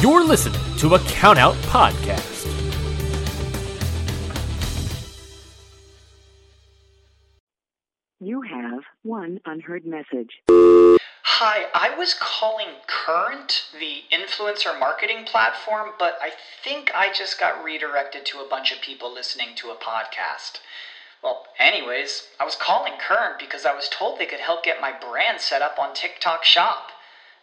You're listening to a Countout Podcast. You have one unheard message. Hi, I was calling Current, the influencer marketing platform, but I think I just got redirected to a bunch of people listening to a podcast. Well, anyways, I was calling Current because I was told they could help get my brand set up on TikTok Shop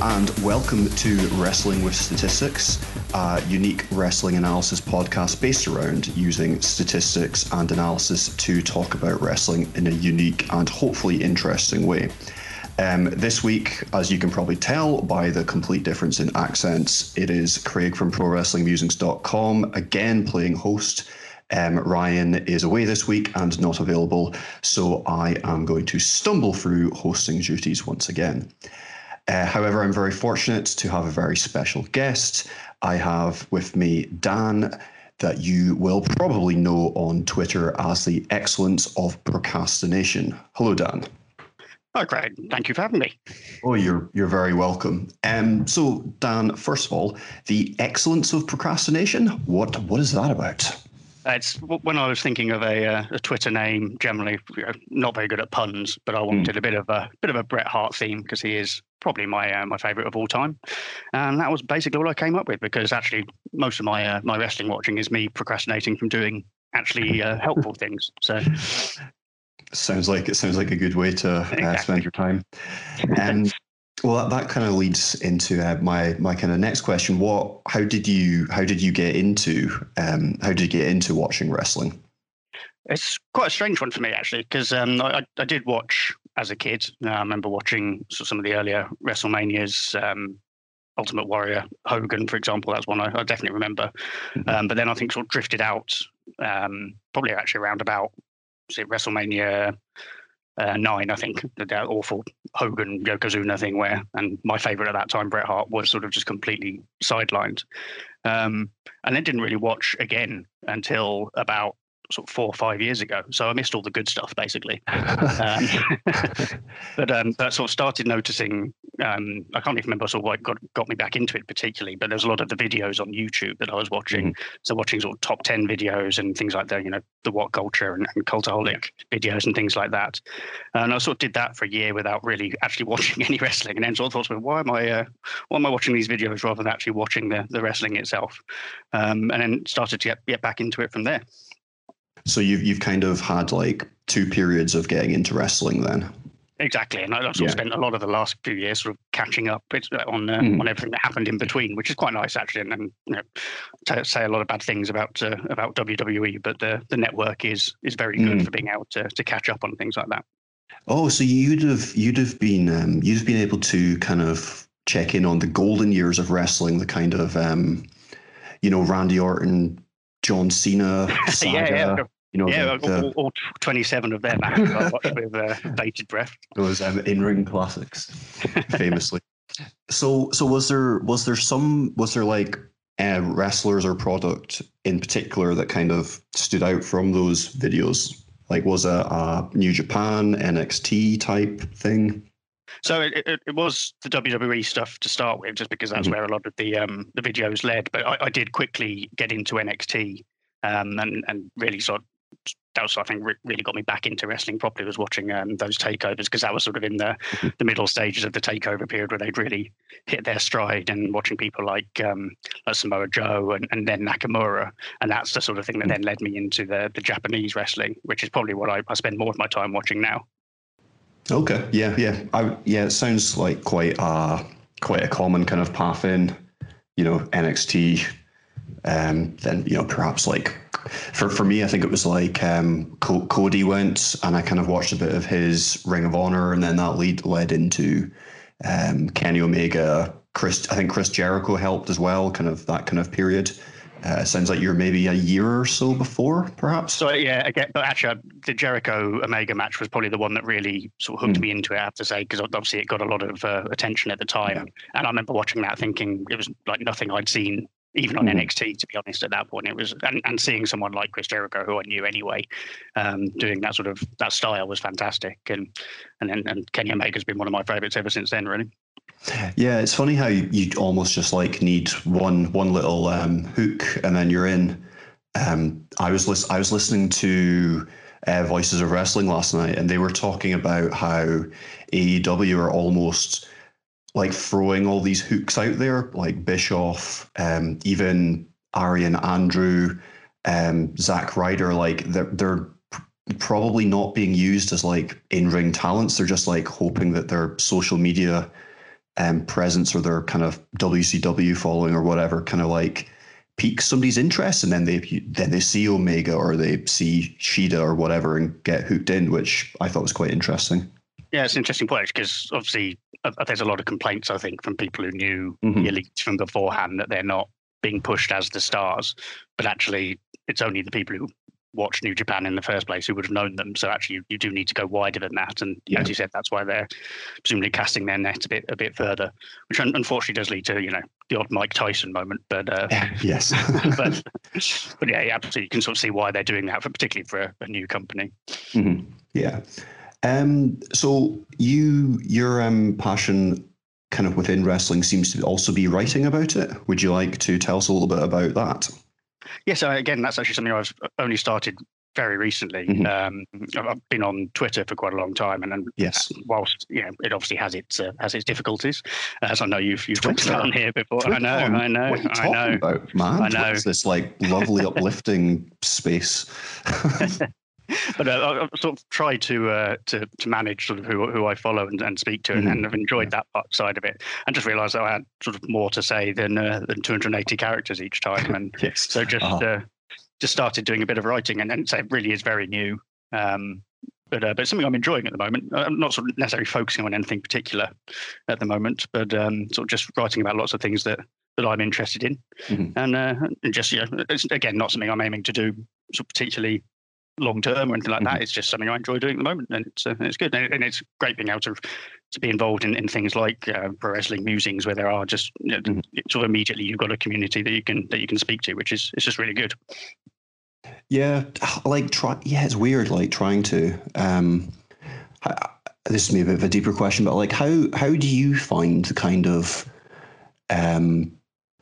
and welcome to Wrestling with Statistics, a unique wrestling analysis podcast based around using statistics and analysis to talk about wrestling in a unique and hopefully interesting way. Um, this week, as you can probably tell by the complete difference in accents, it is Craig from ProWrestlingMusings.com again playing host. Um, Ryan is away this week and not available, so I am going to stumble through hosting duties once again. Uh, however, I'm very fortunate to have a very special guest. I have with me Dan, that you will probably know on Twitter as the excellence of procrastination. Hello, Dan. Oh, great. Thank you for having me. Oh, you're you're very welcome. Um, so, Dan, first of all, the excellence of procrastination. What what is that about? It's when I was thinking of a, uh, a Twitter name. Generally, you know, not very good at puns, but I wanted a bit of a bit of a Bret Hart theme because he is probably my uh, my favorite of all time, and that was basically all I came up with. Because actually, most of my uh, my wrestling watching is me procrastinating from doing actually uh, helpful things. So. Sounds like it sounds like a good way to uh, Exactly. spend your time. And well, that, that kind of leads into uh, my my kind of next question. What? How did you how did you get into um, how did you get into watching wrestling? It's quite a strange one for me actually, because um, I, I did watch as a kid. Uh, I remember watching some of the earlier WrestleManias, um, Ultimate Warrior, Hogan, for example. That's one I, I definitely remember. Mhm. Um, but then I think sort of drifted out, um, probably actually around about was it WrestleMania uh, nine, I think, the, that awful Hogan Yokozuna thing where, and my favorite at that time, Bret Hart, was sort of just completely sidelined. Um, and then didn't really watch again until about sort of four or five years ago. So I missed all the good stuff basically. Um, but um, but sort of started noticing. Um, I can't even remember sort of what got got me back into it particularly. But there's a lot of the videos on YouTube that I was watching. So watching sort of top ten videos and things like that. You know, the What Culture and, and Cultaholic videos and things like that. And I sort of did that for a year without really actually watching any wrestling. And then sort of thought, well, why am I uh, why am I watching these videos rather than actually watching the the wrestling itself? Um, and then started to get, get back into it from there. So you've you've kind of had like two periods of getting into wrestling then. Exactly, and I sort Yeah. of spent a lot of the last few years sort of catching up uh, on uh, Mm. on everything that happened in between, which is quite nice actually. And, and you know, to say a lot of bad things about uh, about WWE, but the the network is is very good Mm. for being able to to catch up on things like that. Oh, so you'd have you'd have been um, you'd have been able to kind of check in on the golden years of wrestling, the kind of um, you know Randy Orton, John Cena saga. yeah, yeah, You know, yeah. the, all, all twenty seven of them I watched with uh, bated breath. those um, in-ring classics, famously. So, so was there was there some was there like uh, wrestlers or product in particular that kind of stood out from those videos? Like, was a, a New Japan NXT type thing? So it, it, it was the WWE stuff to start with, just because that's Mhm. where a lot of the um, the videos led. But I, I did quickly get into NXT um, and and really sort of that was I think re- really got me back into wrestling properly was watching um, those takeovers because that was sort of in the Mhm. the middle stages of the takeover period where they'd really hit their stride and watching people like um, like Samoa Joe and, and then Nakamura and that's the sort of thing that then led me into the the Japanese wrestling which is probably what I, I spend more of my time watching now. Okay, yeah, yeah, I, yeah. It sounds like quite a quite a common kind of path in, you know, NXT. Um, then you know, perhaps like for for me, I think it was like um, Co- Cody went, and I kind of watched a bit of his Ring of Honor, and then that lead led into um, Kenny Omega, Chris. I think Chris Jericho helped as well. Kind of that kind of period. Uh, sounds like you're maybe a year or so before, perhaps. So yeah, again, but actually, the Jericho Omega match was probably the one that really sort of hooked mm. me into it. I have to say, because obviously it got a lot of uh, attention at the time, yeah. and I remember watching that thinking it was like nothing I'd seen even on mm-hmm. NXT, to be honest, at that point, it was and, and seeing someone like Chris Jericho, who I knew anyway, um, doing that sort of that style was fantastic, and and then and Kenny Omega's been one of my favourites ever since then, really. Yeah, it's funny how you, you almost just like need one one little um, hook and then you're in. Um, I was lis- I was listening to uh, Voices of Wrestling last night, and they were talking about how AEW are almost like throwing all these hooks out there, like Bischoff, um, even Arn Anderson, um, Zack Ryder. Like they're they're probably not being used as like in ring talents. They're just like hoping that their social media um, presence or their kind of WCW following or whatever kind of like piques somebody's interest, and then they then they see Omega or they see Shida or whatever and get hooked in, which I thought was quite interesting. Yeah, it's an interesting point because obviously uh, there's a lot of complaints I think from people who knew mm-hmm. the elite from beforehand that they're not being pushed as the stars, but actually it's only the people who watched New Japan in the first place who would have known them. So actually, you, you do need to go wider than that. And yeah. as you said, that's why they're presumably casting their net a bit a bit further, which unfortunately does lead to you know the odd Mike Tyson moment. But uh, yes, but but yeah, yeah, absolutely, you can sort of see why they're doing that, for, particularly for a, a new company. Mm-hmm. Yeah. Um, so you your um, passion kind of within wrestling seems to also be writing about it. Would you like to tell us a little bit about that? Yes, yeah, so again, that's actually something I've only started very recently. Mm-hmm. Um, I've been on Twitter for quite a long time, and, and yes, whilst you know it obviously has its uh, has its difficulties, as I know you've you've Twitter. talked about on here before. Twitter. I know, I know, what are you talking I know. About, man, I know. It's this like lovely uplifting space. but uh, I've sort of tried to uh, to to manage sort of who who I follow and, and speak to, and, mm-hmm. and I've enjoyed that side of it, and just realised that I had sort of more to say than uh, than 280 characters each time, and yes. so just uh-huh. just started doing a bit of writing, and, and so it really is very new. Um, but uh, but something I'm enjoying at the moment. I'm not sort of necessarily focusing on anything particular at the moment, but um, sort of just writing about lots of things that that I'm interested in, mm-hmm. and, uh, and just you know, it's again not something I'm aiming to do sort of particularly long term or anything like mm-hmm. that. It's just something I enjoy doing at the moment, and it's uh, it's good, and, and, it's great being able to to be involved in, in things like uh, pro wrestling musings, where there are just you know, mm-hmm. sort of immediately you've got a community that you can that you can speak to, which is it's just really good. Yeah, like try. Yeah, it's weird, like trying to. um this is maybe a bit of a deeper question, but like, how how do you find the kind of um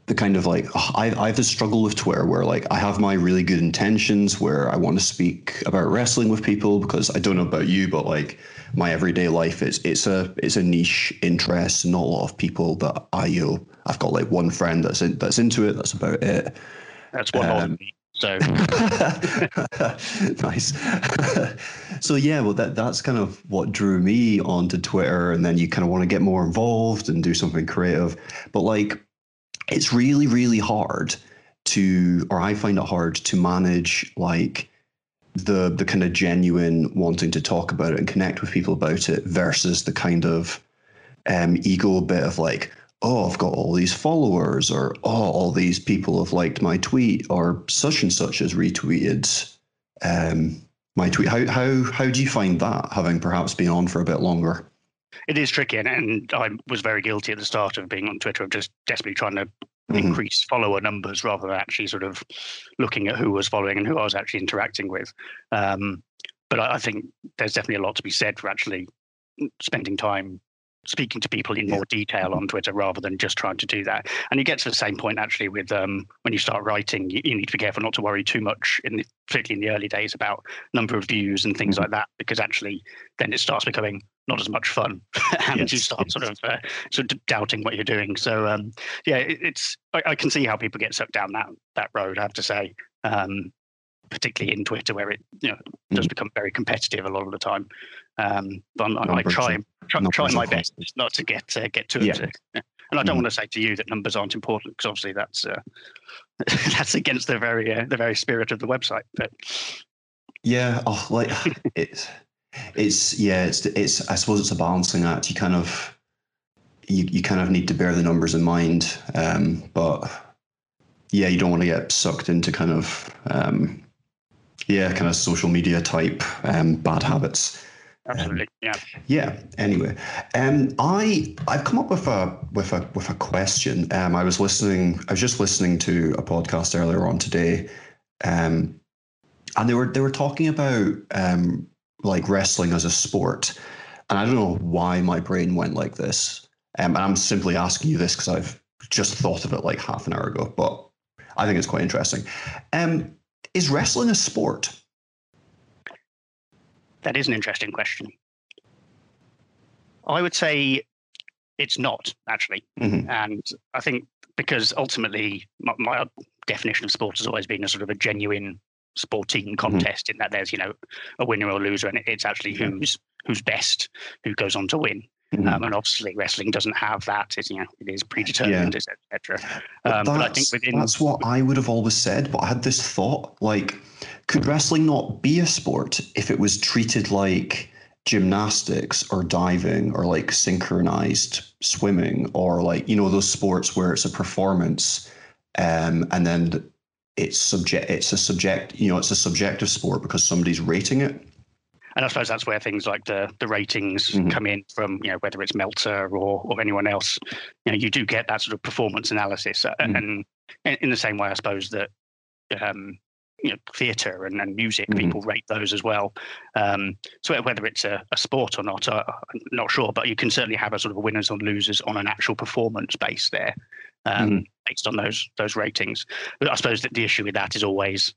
the kind of like I, I have this struggle with Twitter where like I have my really good intentions where I want to speak about wrestling with people because I don't know about you, but like my everyday life it's it's a it's a niche interest. Not a lot of people that I you know I've got like one friend that's in, that's into it. That's about it. That's one um, me. So nice. so yeah, well that that's kind of what drew me onto Twitter, and then you kind of want to get more involved and do something creative. But like it's really, really hard to, or I find it hard to manage like the the kind of genuine wanting to talk about it and connect with people about it versus the kind of um, ego bit of like, oh, I've got all these followers, or oh, all these people have liked my tweet, or such and such has retweeted um, my tweet. How how how do you find that, having perhaps been on for a bit longer? It is tricky, and, and I was very guilty at the start of being on Twitter of just desperately trying to Mm-hmm. increase follower numbers rather than actually sort of looking at who was following and who I was actually interacting with. Um, but I, I, think there's definitely a lot to be said for actually spending time speaking to people in more detail on Twitter rather than just trying to do that. And you get to the same point actually with um, when you start writing, you, you, need to be careful not to worry too much, in the, particularly in the early days, about number of views and things mm-hmm. like that, because actually then it starts becoming not as much fun, and yes, you start yes. sort of uh, sort of doubting what you're doing. So um, yeah, it, it's I, I, can see how people get sucked down that that road. I have to say. Um, particularly in Twitter, where it you know does mm-hmm. become very competitive a lot of the time. Um, but i try try, try my best not to get uh, get too yeah. And I don't mm. want to say to you that numbers aren't important because obviously that's uh, that's against the very uh, the very spirit of the website. But yeah, oh, like it's it's yeah, it's it's I suppose it's a balancing act. You kind of you, you kind of need to bear the numbers in mind. Um, but yeah, you don't want to get sucked into kind of um, yeah, kind of social media type um, bad habits. Absolutely, yeah. Yeah. Anyway, um, I I've come up with a with a with a question. Um, I was listening. I was just listening to a podcast earlier on today, um, and they were they were talking about um, like wrestling as a sport, and I don't know why my brain went like this. Um, and I'm simply asking you this because I've just thought of it like half an hour ago, but I think it's quite interesting. Um, is wrestling a sport? That is an interesting question. I would say it's not actually, Mhm. and I think because ultimately my, my definition of sport has always been a sort of a genuine sporting contest in that there's you know a winner or loser and it's actually Yeah. who's who's best who goes on to win Mhm. um, and obviously wrestling doesn't have that it's you know it is predetermined etc But um, but I think that's, within that's what I would have always said. But I had this thought: like, could wrestling not be a sport if it was treated like gymnastics or diving or like synchronized swimming or like you know those sports where it's a performance, um, and then it's subject. It's a subject. You know, it's a subjective sport because somebody's rating it. And I suppose that's where things like the the ratings Mhm. come in from, you know, whether it's Meltzer or or anyone else. You know, you do get that sort of performance analysis, uh, Mhm. and in, the same way, I suppose that um, you know, theatre and, and music, Mhm. people rate those as well. Um, so whether it's a, a sport or not, uh, I'm not sure, but you can certainly have a sort of winners and losers on an actual performance base there, um, Mhm. based on those those ratings. But I suppose that the issue with that is always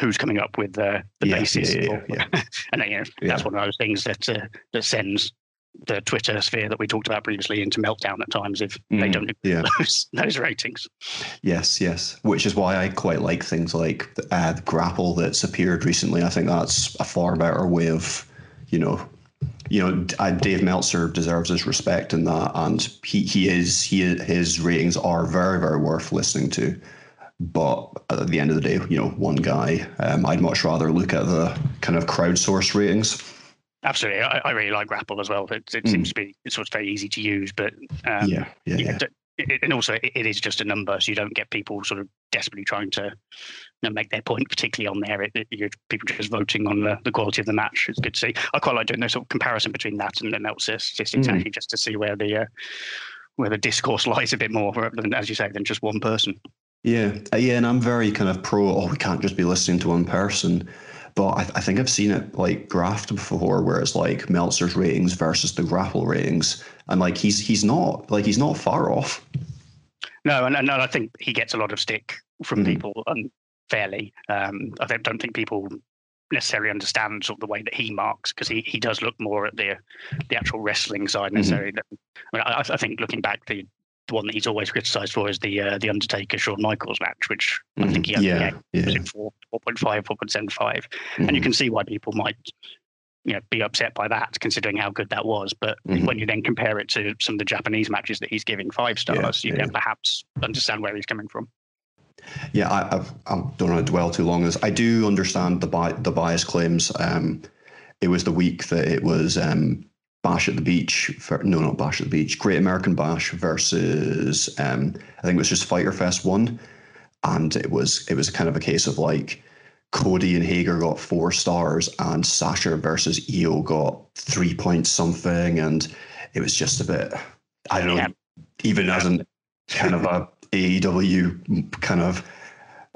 who's coming up with the, the Yeah, basis yeah, yeah, and then, you know, that's one of those things that uh, that sends the Twitter sphere that we talked about previously into meltdown at times if they Mhm. don't agree Yeah. those, those ratings. Yes, yes. Which is why I quite like things like uh, the grapple that's appeared recently. I think that's a far better way of, you know, you know, uh, Dave Meltzer deserves his respect in that, and he he is he his ratings are very very worth listening to. But at the end of the day, you know, one guy. Um, I'd much rather look at the kind of crowdsourced ratings. Absolutely, I, I really like grapple as well. It, it seems to be it's sort of very easy to use, but um, yeah, yeah, yeah. it, and also it, it is just a number, so you don't get people sort of desperately trying to make their point, particularly on there. It, it, people just voting on the, the quality of the match. It's good to see. I quite like doing the sort of comparison between that and the Meltzer statistics, Mm. actually, just to see where the uh, where the discourse lies a bit more, than, as you say, than just one person. Yeah, uh, yeah, and I'm very kind of pro. Oh, we can't just be listening to one person. But I, I think I've seen it like graphed before, where it's like Meltzer's ratings versus the grapple ratings, and like he's he's not like he's not far off. No, and, and I think he gets a lot of stick from Mhm. people unfairly. Um, I don't, don't think people necessarily understand sort of the way that he marks because he, he does look more at the the actual wrestling side Mm-hmm. necessarily. I, mean, I, I think looking back, the, the one that he's always criticised for is the uh, the Undertaker Shawn Michaels match, which I think he only Mm-hmm. yeah, was yeah, it four four point five, four point seven five, and you Mhm. can see why people might. You know, be upset by that, considering how good that was. But Mhm. when you then compare it to some of the Japanese matches that he's giving five stars, you yeah. can perhaps understand where he's coming from. Yeah. I, I've, I don't want to dwell too long on this. I do understand the bi- the bias claims. Um, it was the week that it was um, Bash at the Beach. For, no, not Bash at the Beach. Great American Bash versus um, I think it was just Fyter Fest one, and it was it was kind of a case of like Cody and Hager got four stars, and Sasha versus Io got three points something, and it was just a bit. I don't know. Yeah. Even as an kind of a AEW kind of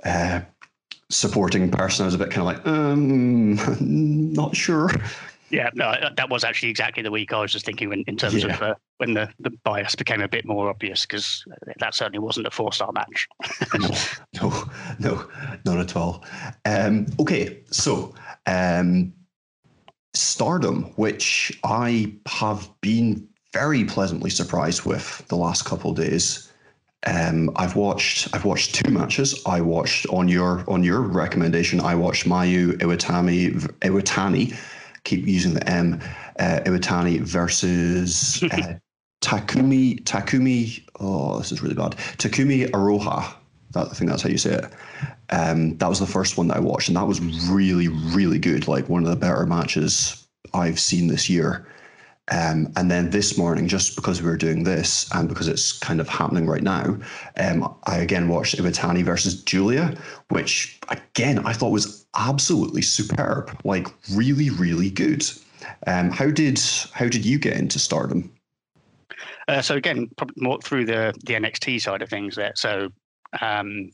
uh, supporting person, I was a bit kind of like, um, not sure. Yeah, no, uh, that was actually exactly the week I was just thinking when, in terms of uh, when the, the bias became a bit more obvious because that certainly wasn't a four star match. no, no, no, not at all. Um, okay, so um, Stardom, which I have been very pleasantly surprised with the last couple of days. Um, I've watched I've watched two matches. I watched on your on your recommendation. I watched Mayu Iwatani Iwatani. Keep using the M. Uh, Iwatani versus uh, Takumi Takumi. Oh, this is really bad. Takumi Aroha. That, I think that's how you say it. Um, that was the first one that I watched, and that was really, really good. Like one of the better matches I've seen this year. Um, and then this morning, just because we were doing this and because it's kind of happening right now, um, I again watched Iwatani versus Giulia, which again I thought was absolutely superb, like really, really good. Um, how did how did you get into Stardom? Uh, so again, probably more through the the NXT side of things there. So um,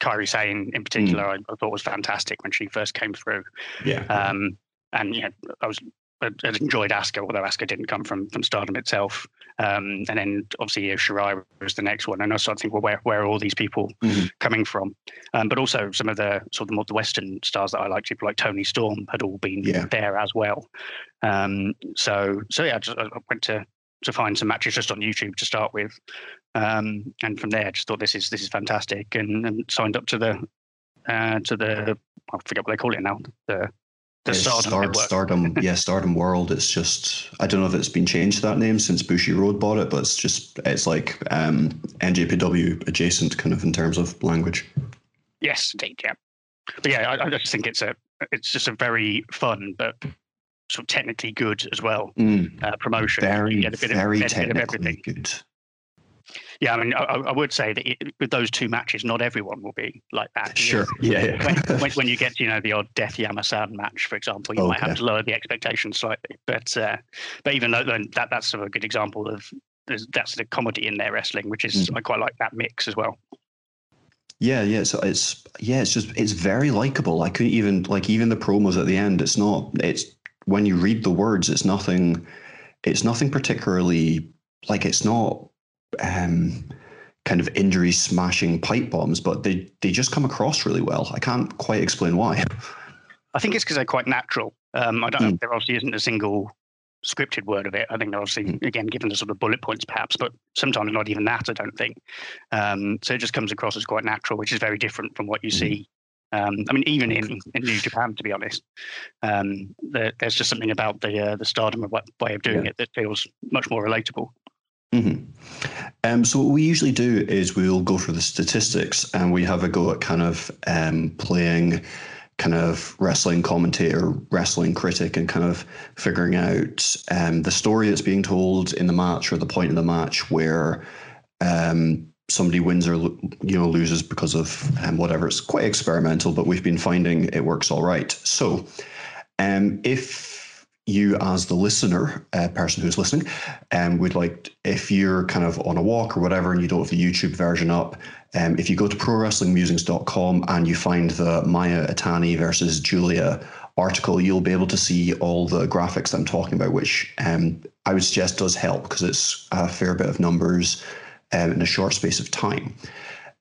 Kairi Sane in particular, mm. I, I, thought was fantastic when she first came through. Yeah. Um, and you know, I was I enjoyed Asuka, although Asuka didn't come from from Stardom itself. Um, and then obviously Io Shirai was the next one, and I started to think, well, where where are all these people mm-hmm. coming from? Um, but also some of the sort of the more the Western stars that I like, people like Toni Storm, had all been yeah. there as well. Um, so so yeah, I, just, I went to to find some matches just on YouTube to start with, um, and from there, I just thought this is this is fantastic, and, and signed up to the uh, to the I forget what they call it now the the Stardom, Star, Stardom, yeah, Stardom World. It's just I don't know if it's been changed that name since Bushiroad bought it, but it's just it's like um, NJPW adjacent kind of in terms of language. Yes, indeed, yeah. But yeah, I, I just think it's a it's just a very fun but sort of technically good as well mm. uh, promotion. Very, very of, technically good. Yeah, I mean, I, I would say that it, with those two matches, not everyone will be like that. Sure. Yeah. yeah. when, when, when, you get, you know, the odd Death Yamasan match, for example, you okay. might have to lower the expectations slightly. But uh, but even though then that that's sort of a good example of that's the comedy in their wrestling, which is mm. I quite like that mix as well. Yeah, yeah. So it's yeah, it's just it's very likable. I couldn't even like even the promos at the end. It's not. It's when you read the words, it's nothing. It's nothing particularly like it's not um, kind of injury smashing pipe bombs, but they they just come across really well. I can't quite explain why. I think it's because they're quite natural. Um, I don't mm. know. There obviously isn't a single scripted word of it. I think they're obviously mm. again given the sort of bullet points, perhaps, but sometimes not even that. I don't think. Um, so it just comes across as quite natural, which is very different from what you mm. see. Um, I mean, even in, in New Japan, to be honest, um, there, there's just something about the uh, the Stardom of way of doing yeah. it that feels much more relatable. Mm-hmm. Um, so what we usually do is we'll go through the statistics and we have a go at kind of um, playing kind of wrestling commentator, wrestling critic, and kind of figuring out um, the story that's being told in the match or the point in the match where um, somebody wins or you know loses because of um, whatever. It's quite experimental, but we've been finding it works all right. So um, if you as the listener uh, person who's listening um, would like if you're kind of on a walk or whatever and you don't have the youtube version up um, if you go to prowrestlingmusings.com and you find the maya itani versus giulia article you'll be able to see all the graphics i'm talking about which um, i would suggest does help because it's a fair bit of numbers um, in a short space of time.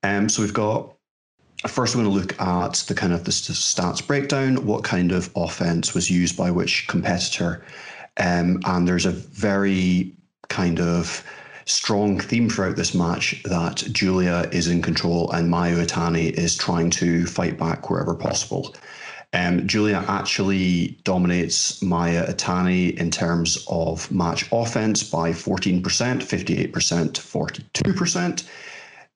Um, so we've got First, we're going to look at the kind of the stats breakdown, what kind of offense was used by which competitor. Um, and there's a very kind of strong theme throughout this match that Giulia is in control and Mayu Itani is trying to fight back wherever possible. Um, Giulia actually dominates Maya Itani in terms of match offense by 14%, 58%, 42%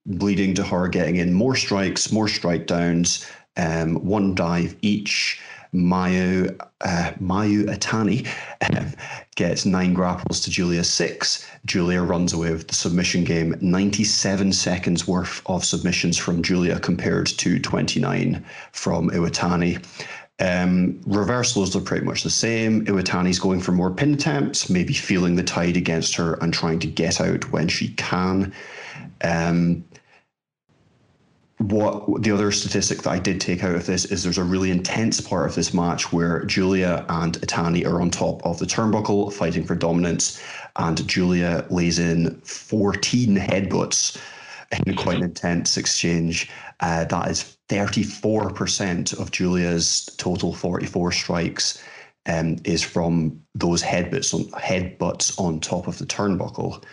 leading to her getting in more strikes, more strike downs, um, one dive each. Mayu, uh, Mayu Itani um, gets nine grapples to Giulia six. Giulia runs away with the submission game. 97 seconds worth of submissions from Giulia compared to 29 from Iwatani. Um, reversals are pretty much the same. Iwatani's going for more pin attempts, maybe feeling the tide against her and trying to get out when she can. Um, what the other statistic that I did take out of this is there's a really intense part of this match where Giulia and Itani are on top of the turnbuckle fighting for dominance, and Giulia lays in 14 headbutts in quite an intense exchange. Uh, that is 34% of Giulia's total 44 strikes um, is from those headbutts on, headbutts on top of the turnbuckle.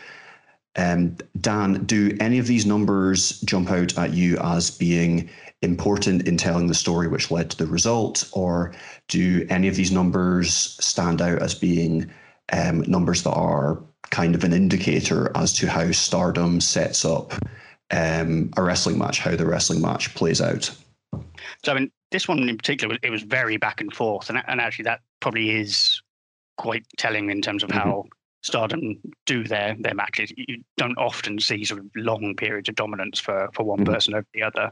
Um, Dan, do any of these numbers jump out at you as being important in telling the story which led to the result, or do any of these numbers stand out as being um, numbers that are kind of an indicator as to how Stardom sets up um, a wrestling match, how the wrestling match plays out? So, I mean, this one in particular, it was very back and forth, and, and actually, that probably is quite telling in terms of Mhm. how Stardom do their their matches. You don't often see sort of long periods of dominance for for one Mhm. person over the other.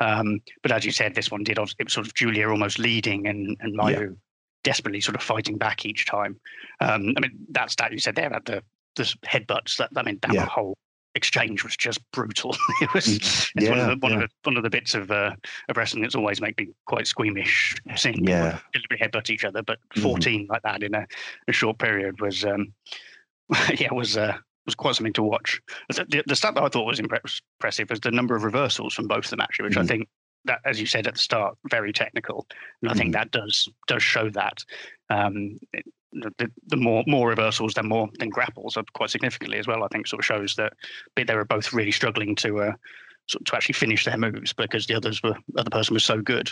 Um, but as you said, this one did. It was sort of Giulia almost leading and and Mayu desperately sort of fighting back each time. Um, I mean, that stat you said there about the the headbutts. That I mean, that Yeah. whole exchange was just brutal. it was. Mm, It's one of the one yeah. of the one of the bits of uh, of wrestling that's always made me quite squeamish seeing people deliberately headbutt each other. But Mhm. 14 like that in a, a short period was um, yeah was uh, was quite something to watch. The, the, stat that I thought was impressive was the number of reversals from both of them, actually, which I Mhm. think that, as you said at the start, very technical, and I think Mhm. that does does show that. Um, it- the, the, the more more reversals than more than grapples are quite significantly as well. I think sort of shows that they were both really struggling to uh, sort of to actually finish their moves because the others were other person was so good.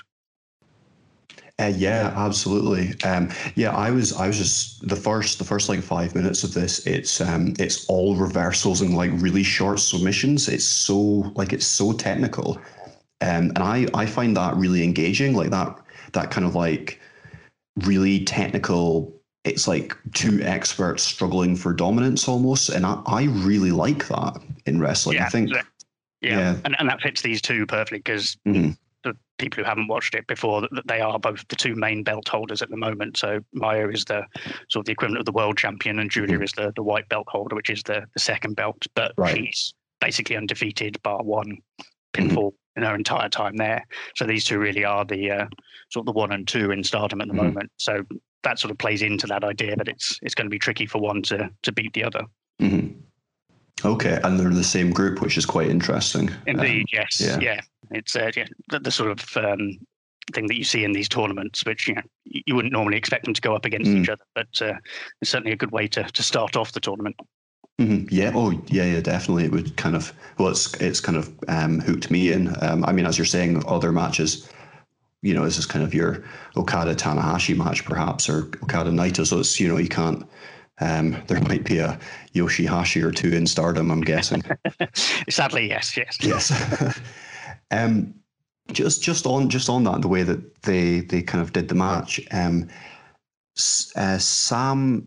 Uh, yeah, absolutely. Um, yeah, I was I was just the first the first like five minutes of this. It's um it's all reversals and like really short submissions. It's so like it's so technical, um, and I I find that really engaging. Like that that kind of like really technical. It's like two experts struggling for dominance almost, and I, I really like that in wrestling. I think yeah, yeah. And, and that fits these two perfectly because Mhm. People who haven't watched it before, that they are both the two main belt holders at the moment. So Maya is the sort of the equivalent of the world champion, and Giulia Mhm. is the, the white belt holder, which is the, the second belt. But Right. she's basically undefeated, bar one Mm-hmm. pinfall in her entire time there. So these two really are the uh, sort of the one and two in Stardom at the Mhm. moment. So that sort of plays into that idea that it's it's going to be tricky for one to to beat the other. Mhm. Okay, and they're in the same group, which is quite interesting. Um, Indeed, yes, yeah. yeah. It's uh, yeah, the, the sort of um, thing that you see in these tournaments, which you know you wouldn't normally expect them to go up against Mm. each other, but uh, it's certainly a good way to to start off the tournament. Mhm. Yeah. Oh, yeah. Yeah. Definitely. It would kind of. Well, it's it's kind of um, hooked me in. Um, I mean, as you're saying, other matches. You know, this is kind of your Okada Tanahashi match, perhaps, or Okada Naito. So it's you know you can't. Um, there might be a Yoshi-Hashi or two in Stardom. I'm guessing. Sadly, yes, yes, yes. um, just just on just on that, the way that they they kind of did the match. Um, uh, Sam,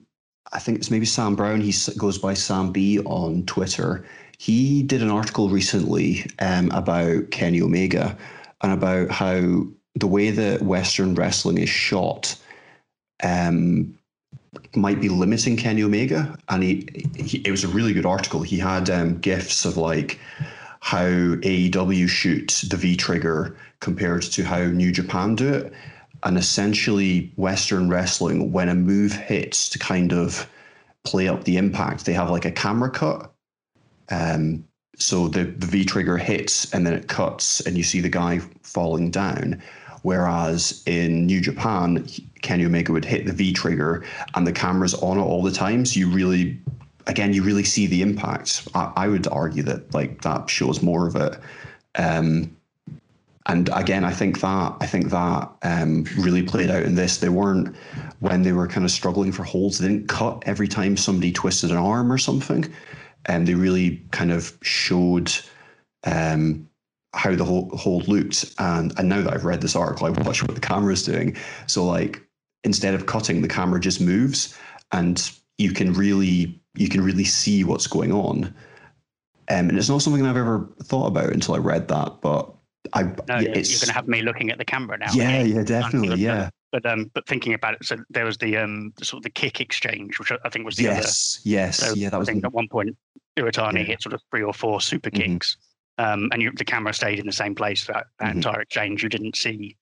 I think it's maybe Sam Brown. He goes by Sam B on Twitter. He did an article recently um, about Kenny Omega and about how the way that Western wrestling is shot um, might be limiting Kenny Omega. And he, he it was a really good article. He had um, gifs of like how AEW shoots the V trigger compared to how New Japan do it. And essentially, Western wrestling, when a move hits to kind of play up the impact, they have like a camera cut. Um, so the, the V trigger hits and then it cuts, and you see the guy falling down. Whereas in New Japan, Kenny Omega would hit the V trigger and the camera's on it all the time. So you really, again, you really see the impact. I, I would argue that like that shows more of it. Um, and again, I think that I think that um, really played out in this. They weren't when they were kind of struggling for holds. They didn't cut every time somebody twisted an arm or something, and they really kind of showed um, how the whole hold looked. And and now that I've read this article, I watch what the camera is doing. So like instead of cutting, the camera just moves, and you can really you can really see what's going on. Um, and it's not something I've ever thought about until I read that, but I No, yeah, you're, it's you're going to have me looking at the camera now. yeah, yeah, definitely, yeah, But um, but thinking about it, so there was the um, sort of the kick exchange, which I think was the other yes, yes, So yeah, that was I think the, at one point Iwatani Yeah. hit sort of three or four super Mhm. kicks, um, and you, the camera stayed in the same place for that, Mhm. entire exchange. You didn't see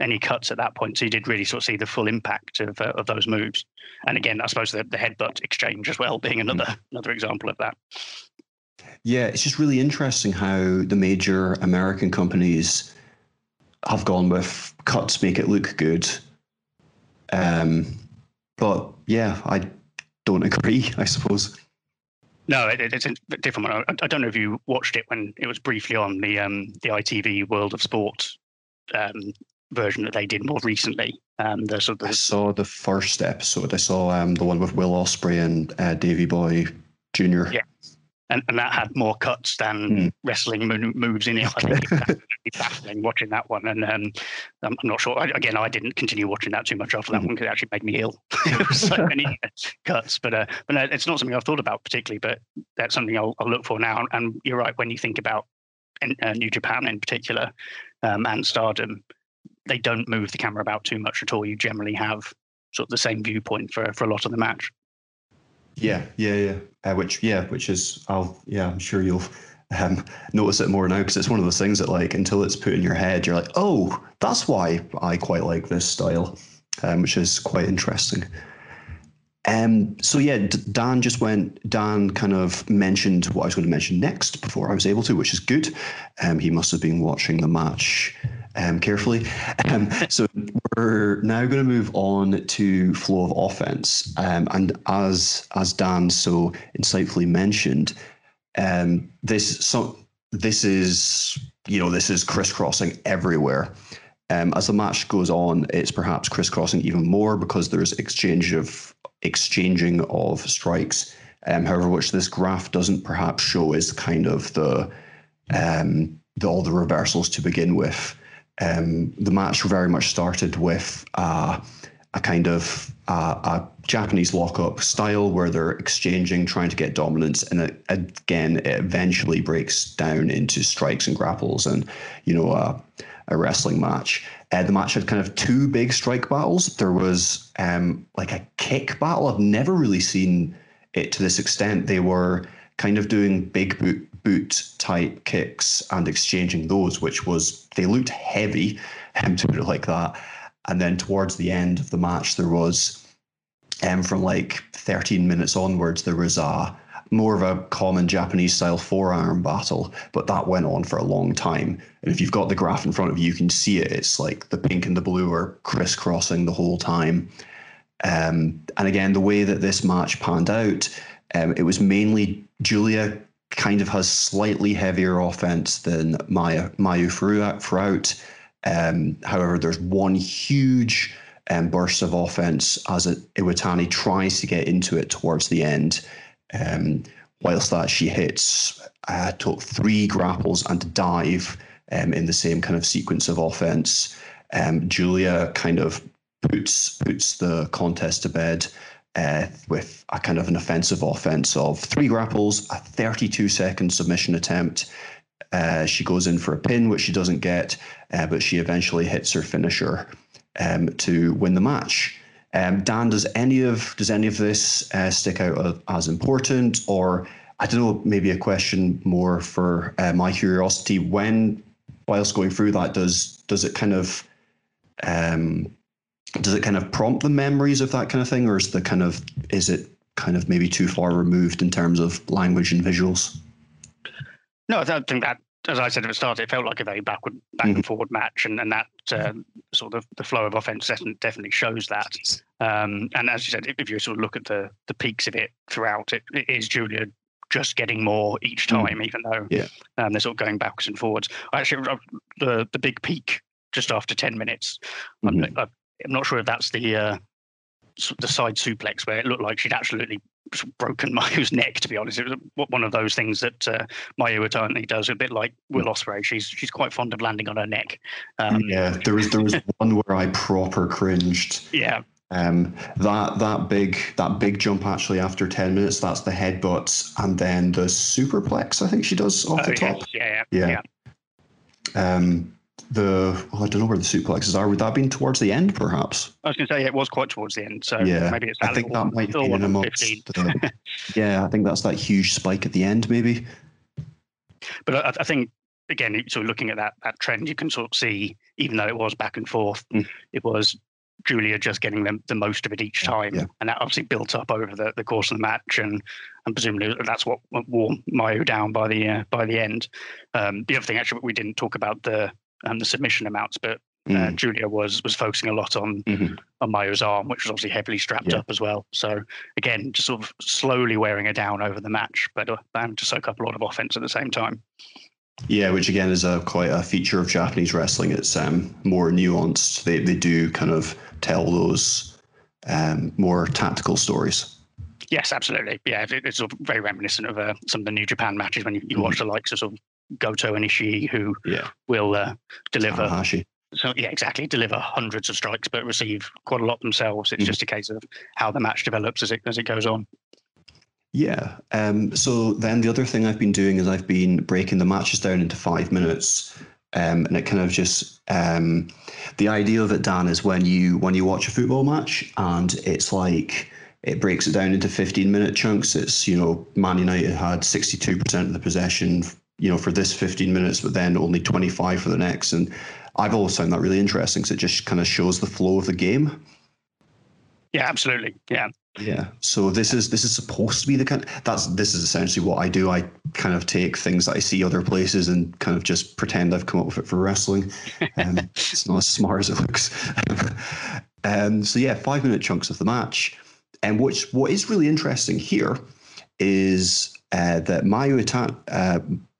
any cuts at that point, so you did really sort of see the full impact of uh, of those moves. And again, I suppose the, the headbutt exchange as well being another Mm-hmm. another example of that. yeah. It's just really interesting how the major American companies have gone with cuts make it look good. Um, but yeah, I don't agree. I suppose. No, it, it- it's a different one. I, I don't know if you watched it when it was briefly on the um, the ITV World of Sport um, version that they did more recently. Um, the sort of I saw the first episode. I saw um, the one with Will Ospreay and uh, Davey Boy Jr. Yeah. And, and that had more cuts than Mm. wrestling moves in it. I think it's absolutely baffling watching that one, and um, I'm, not sure. I, again, I didn't continue watching that too much after that Mhm. one because it actually made me ill. it was so many cuts, but uh, but no, it's not something I've thought about particularly. But that's something I'll, I'll look for now. And you're right when you think about in, uh, New Japan in particular um, and Stardom, they don't move the camera about too much at all. You generally have sort of the same viewpoint for for a lot of the match. Yeah, yeah, yeah. Uh, which, yeah, which is, I'll, yeah, I'm sure you'll um, notice it more now because it's one of those things that, like, until it's put in your head, you're like, oh, that's why I quite like this style, um, which is quite interesting. Um, so yeah, Dan just went. Dan kind of mentioned what I was going to mention next before I was able to, which is good. Um, he must have been watching the match um, carefully. Um, so we're now going to move on to flow of offense, um, and as as Dan so insightfully mentioned, um, this so this is you know this is crisscrossing everywhere. Um, as the match goes on, it's perhaps crisscrossing even more because there's exchange of exchanging of strikes. Um, however, which this graph doesn't perhaps show is kind of the the all the reversals to begin with. Um, the match very much started with uh, a kind of uh, a Japanese lockup style where they're exchanging, trying to get dominance, and it, again, it eventually breaks down into strikes and grapples, and you know, uh, a wrestling match. Uh, the match had kind of two big strike battles. There was um, like a kick battle. I've never really seen it to this extent. They were kind of doing big boot boot type kicks and exchanging those, which was they looked heavy, um, to put it like that. And then towards the end of the match, there was, um, from like 13 minutes onwards, there was a more of a common Japanese style forearm battle, but that went on for a long time. And if you've got the graph in front of you, you can see it. It's like the pink and the blue are crisscrossing the whole time. Um, and again, the way that this match panned out, um, it was mainly Giulia kind of has slightly heavier offense than Maya Mayu throughout. Um, however, there's one huge um, burst of offense as Iwatani tries to get into it towards the end. Um, whilst that she hits uh, took three grapples and dive um, in the same kind of sequence of offense. Um, Giulia kind of puts puts the contest to bed uh, with a kind of an offensive offense of three grapples, a 32 second submission attempt. Uh, she goes in for a pin, which she doesn't get, uh, but she eventually hits her finisher um, to win the match. Um, Dan, does any of does any of this uh, stick out as, important, or I don't know, maybe a question more for uh, my curiosity? When, whilst going through that, does does it kind of um, does it kind of prompt the memories of that kind of thing, or is the kind of is it kind of maybe too far removed in terms of language and visuals? No, I don't think that. As I said at the start, it felt like a very backward, back and forward match, and, and that uh, sort of the flow of offense definitely- definitely shows that. Um, and as you said, if, if you sort of look at the the peaks of it throughout, it, it is Giulia just getting more each Mm. time, even though Yeah. um, they're sort of going backwards and forwards. Actually, uh, the the big peak just after ten minutes. I'm, Mhm. I'm not sure if that's the uh, the side suplex where it looked like she'd absolutely broken Mayu's neck. To be honest, it was one of those things that uh, Mayu eternally does, a bit like Will Ospreay. She's she's quite fond of landing on her neck. Um, yeah, there was there was one where I proper cringed. yeah, Um, that that big that big jump actually after ten minutes. That's the headbutt, and then the superplex. I think she does off Oh, the yeah, top. yeah, Yeah. yeah. Um, the oh, I don't know where the suplexes are. Would that have been towards the end, perhaps? I was going to say it was quite towards the end, so yeah, maybe it's I think little- that might have been amongst the, yeah, I think that's that huge spike at the end, maybe. But I, I think again, of looking at that that trend, you can sort of see, even though it was back and forth, Mm. it was Giulia just getting the, the most of it each time, Yeah. and that obviously built up over the, the course of the match, and and presumably that's what wore Mayu down by the uh, by the end. Um, the other thing, actually, we didn't talk about the um, the submission amounts, but uh, Mm. Giulia was was focusing a lot on Mhm. on Mayu's arm, which was obviously heavily strapped Yeah. up as well. So again, just sort of slowly wearing her down over the match, but uh, to soak up a lot of offense at the same time. Yeah, which again is a quite a feature of Japanese wrestling. It's um, more nuanced. They they do kind of tell those um, more tactical stories. Yes, absolutely. Yeah, it's sort of very reminiscent of uh, some of the New Japan matches when you, you watch the likes of, sort of Goto and Ishii, who Yeah. will uh, deliver. Tanahashi. So yeah, exactly. Deliver hundreds of strikes, but receive quite a lot themselves. It's Mhm. just a case of how the match develops as it as it goes on. Yeah. Um, so then the other thing I've been doing is I've been breaking the matches down into five minutes. Um, and it kind of just um, the idea of it, Dan, is when you when you watch a football match and it's like it breaks it down into 15 minute chunks. It's you know Man United had 62% of the possession, you know, for this 15 minutes, but then only 25 for the next. And I've always found that really interesting because it just kind of shows the flow of the game. Yeah, absolutely. Yeah, Yeah. So this is this is supposed to be the kind. of, That's this is essentially what I do. I kind of take things that I see other places and kind of just pretend I've come up with it for wrestling. Um, it's not as smart as it looks. um, so yeah, five minute chunks of the match, and which what is really interesting here is uh, that Mayu Iwatani. Uh,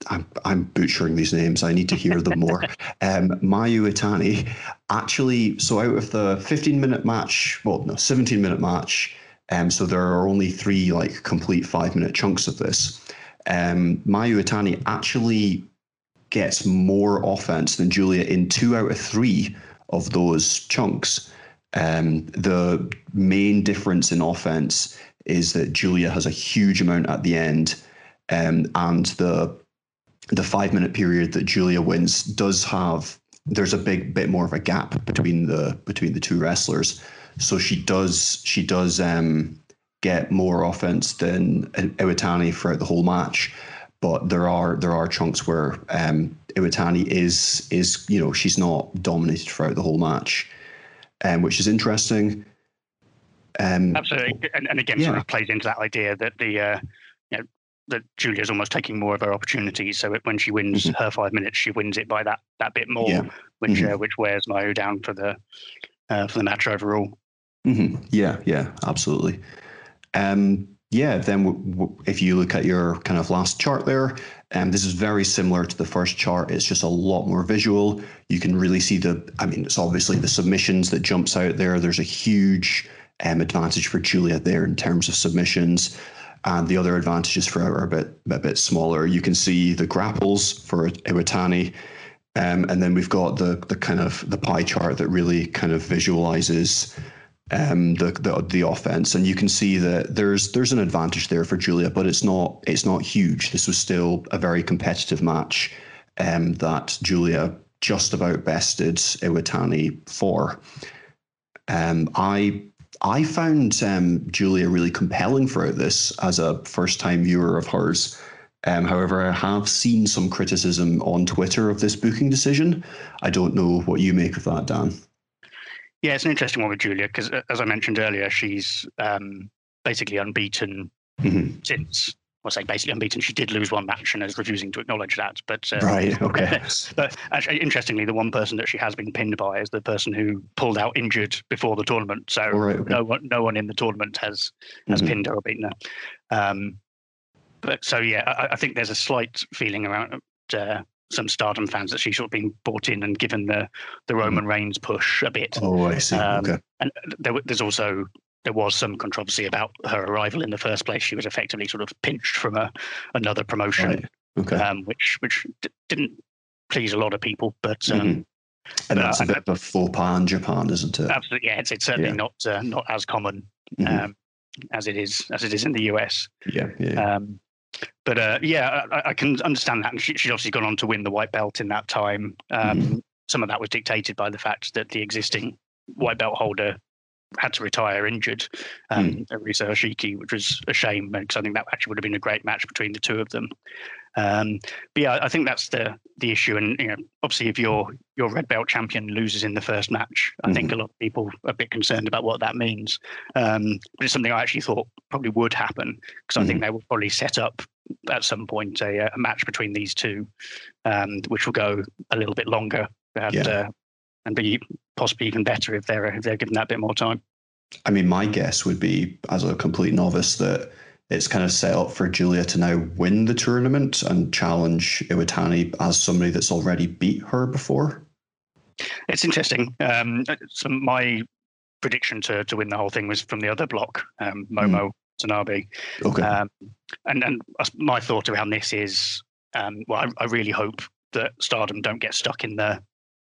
I'm, I'm butchering these names. I need to hear them more. um, Mayu Iwatani actually. So out of the 15 minute match, well, no, 17 minute match. Um, so there are only three like complete five minute chunks of this. Um, Mayu Iwatani actually gets more offense than Giulia in two out of three of those chunks. Um, the main difference in offense is that Giulia has a huge amount at the end, um, and the the five minute period that Giulia wins does have there's a big bit more of a gap between the between the two wrestlers. So she does she does um, get more offense than Iwatani throughout the whole match. But there are there are chunks where um, Iwatani is is you know she's not dominated throughout the whole match, um, which is interesting. Um, absolutely. And, and again, sort of plays into that idea that the uh, that Giulia's almost taking more of her opportunities. So it, when she wins Mhm. her five minutes, she wins it by that that bit more, Yeah. which Mhm. uh, which wears Mayu down for the uh, for the match overall. hmm Yeah, yeah, absolutely. Um, yeah, then w- w- if you look at your kind of last chart there, um, this is very similar to the first chart. It's just a lot more visual. You can really see the, I mean, it's obviously the submissions that jumps out there. There's a huge um, advantage for Giulia there in terms of submissions. And the other advantages for her are a bit, a bit smaller. You can see the grapples for Iwatani. Um, and then we've got the the kind of the pie chart that really kind of visualizes um, the, the the offense, and you can see that there's there's an advantage there for Giulia, but it's not it's not huge. This was still a very competitive match um, that Giulia just about bested Iwatani for. Um, I I found um, Giulia really compelling throughout this as a first time viewer of hers. Um, however, I have seen some criticism on Twitter of this booking decision. I don't know what you make of that, Dan. Yeah, it's an interesting one with Giulia because, as I mentioned earlier, she's um, basically unbeaten Mhm. since. Well, say basically unbeaten. She did lose one match and is refusing to acknowledge that. But uh, Right. Okay. but actually, interestingly, the one person that she has been pinned by is the person who pulled out injured before the tournament. So right. Okay. no one, no one in the tournament has has Mhm. pinned her or beaten her. Um, but so yeah, I, I think there's a slight feeling around uh, some Stardom fans that she's sort of been brought in and given the the Roman Reigns push a bit. Oh, I see. Um, okay. And there, there's also there was some controversy about her arrival in the first place. She was effectively sort of pinched from a another promotion, Right. Okay. um, which which d- didn't please a lot of people. But um, Mhm. and but that's a I- bit of a faux pas in Japan, isn't it? absolutely, yeah, it's, it's certainly Yeah. not uh, not as common Mhm. um, as it is as it is in the US. yeah. Yeah. Um, but uh, yeah, I, I can understand that. And she, she's obviously gone on to win the white belt in that time. Um, Mm-hmm. Some of that was dictated by the fact that the existing white belt holder had to retire injured, um, Mm. Arisa which was a shame because I think that actually would have been a great match between the two of them. Um, but yeah, I think that's the the issue. And you know, obviously, if your your red belt champion loses in the first match, I think Mm-hmm. a lot of people are a bit concerned about what that means. Um, but it's something I actually thought probably would happen because I Mm-hmm. think they will probably set up at some point a, a match between these two, um, which will go a little bit longer and Yeah. uh, and be possibly even better if they're if they're given that bit more time. I mean, my guess would be, as a complete novice, that it's kind of set up for Giulia to now win the tournament and challenge Iwatani as somebody that's already beat her before. It's interesting. Um, so my prediction to, to win the whole thing was from the other block, um, Momo Watanabe. Okay. Um, and and my thought around this is, um, well, I, I, really hope that Stardom don't get stuck in the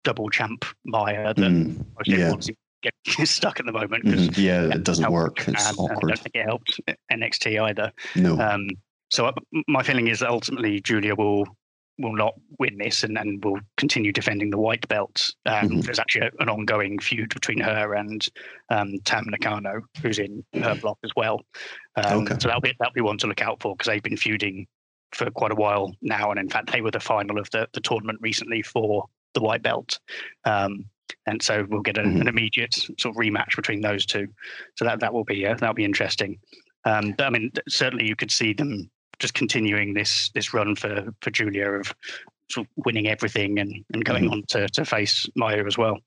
double champ mire that Mm, most yeah. everyone's get stuck at the moment. Mhm. Yeah, it doesn't work. It's and, and I don't think it helped NXT either. No. Um, so uh, my feeling is that ultimately Giulia will will not win this and, and will continue defending the white belt. Um, Mhm. There's actually a, an ongoing feud between her and um, Tam Nakano, who's in her block as well. Um, Okay. So that'll be that'll be one to look out for because they've been feuding for quite a while now, and in fact they were the final of the, the tournament recently for the white belt. Um, and so we'll get a, Mhm. an immediate sort of rematch between those two. So that that will be uh, that'll be interesting. Um, but I mean, certainly you could see them just continuing this this run for for Giulia of sort of winning everything and, and going Mhm. on to, to face Maya as well.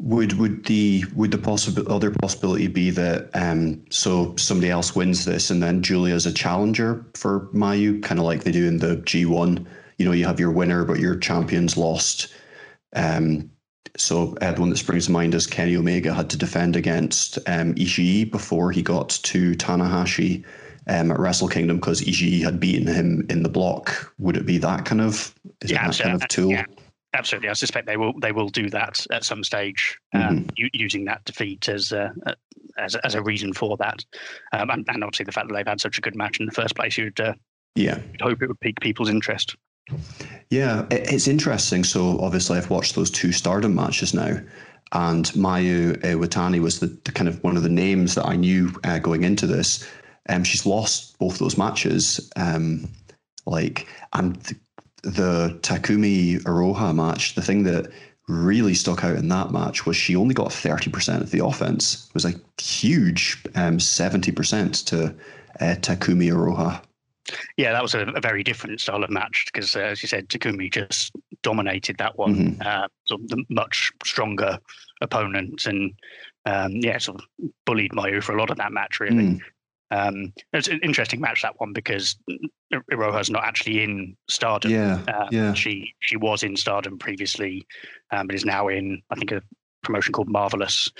Would would the would the possible other possibility be that um so somebody else wins this and then Giulia's a challenger for Mayu, kind of like they do in the G one. You know, you have your winner, but your champion's lost. Um, so uh, the one that springs to mind is Kenny Omega had to defend against um, Ishii before he got to Tanahashi um, at Wrestle Kingdom because Ishii had beaten him in the block. Would it be that kind of is it that kind of tool? yeah, absolutely. I suspect they will they will do that at some stage, um, u- using that defeat as a, as a- as a reason for that, um, and, and obviously the fact that they've had such a good match in the first place, you'd, uh, Yeah. you'd hope it would pique people's interest. Yeah, it's interesting. So obviously, I've watched those two Stardom matches now, and Mayu uh, Watani was the, the kind of one of the names that I knew uh, going into this. Um, she's lost both those matches. Um, like, and the, the Takumi Iroha match, the thing that really stuck out in that match was she only got thirty percent of the offense. It was like huge, um, seventy percent to uh, Takumi Iroha. Yeah, that was a, a very different style of match because, uh, as you said, Takumi just dominated that one. Mhm. Uh, sort of the much stronger opponent, and um, yeah, sort of bullied Mayu for a lot of that match. Really, Mm. um, it's an interesting match that one because Iroha's not actually in Stardom. Yeah, Um, yeah. She she was in Stardom previously, um, but is now in I think a promotion called Marvelous,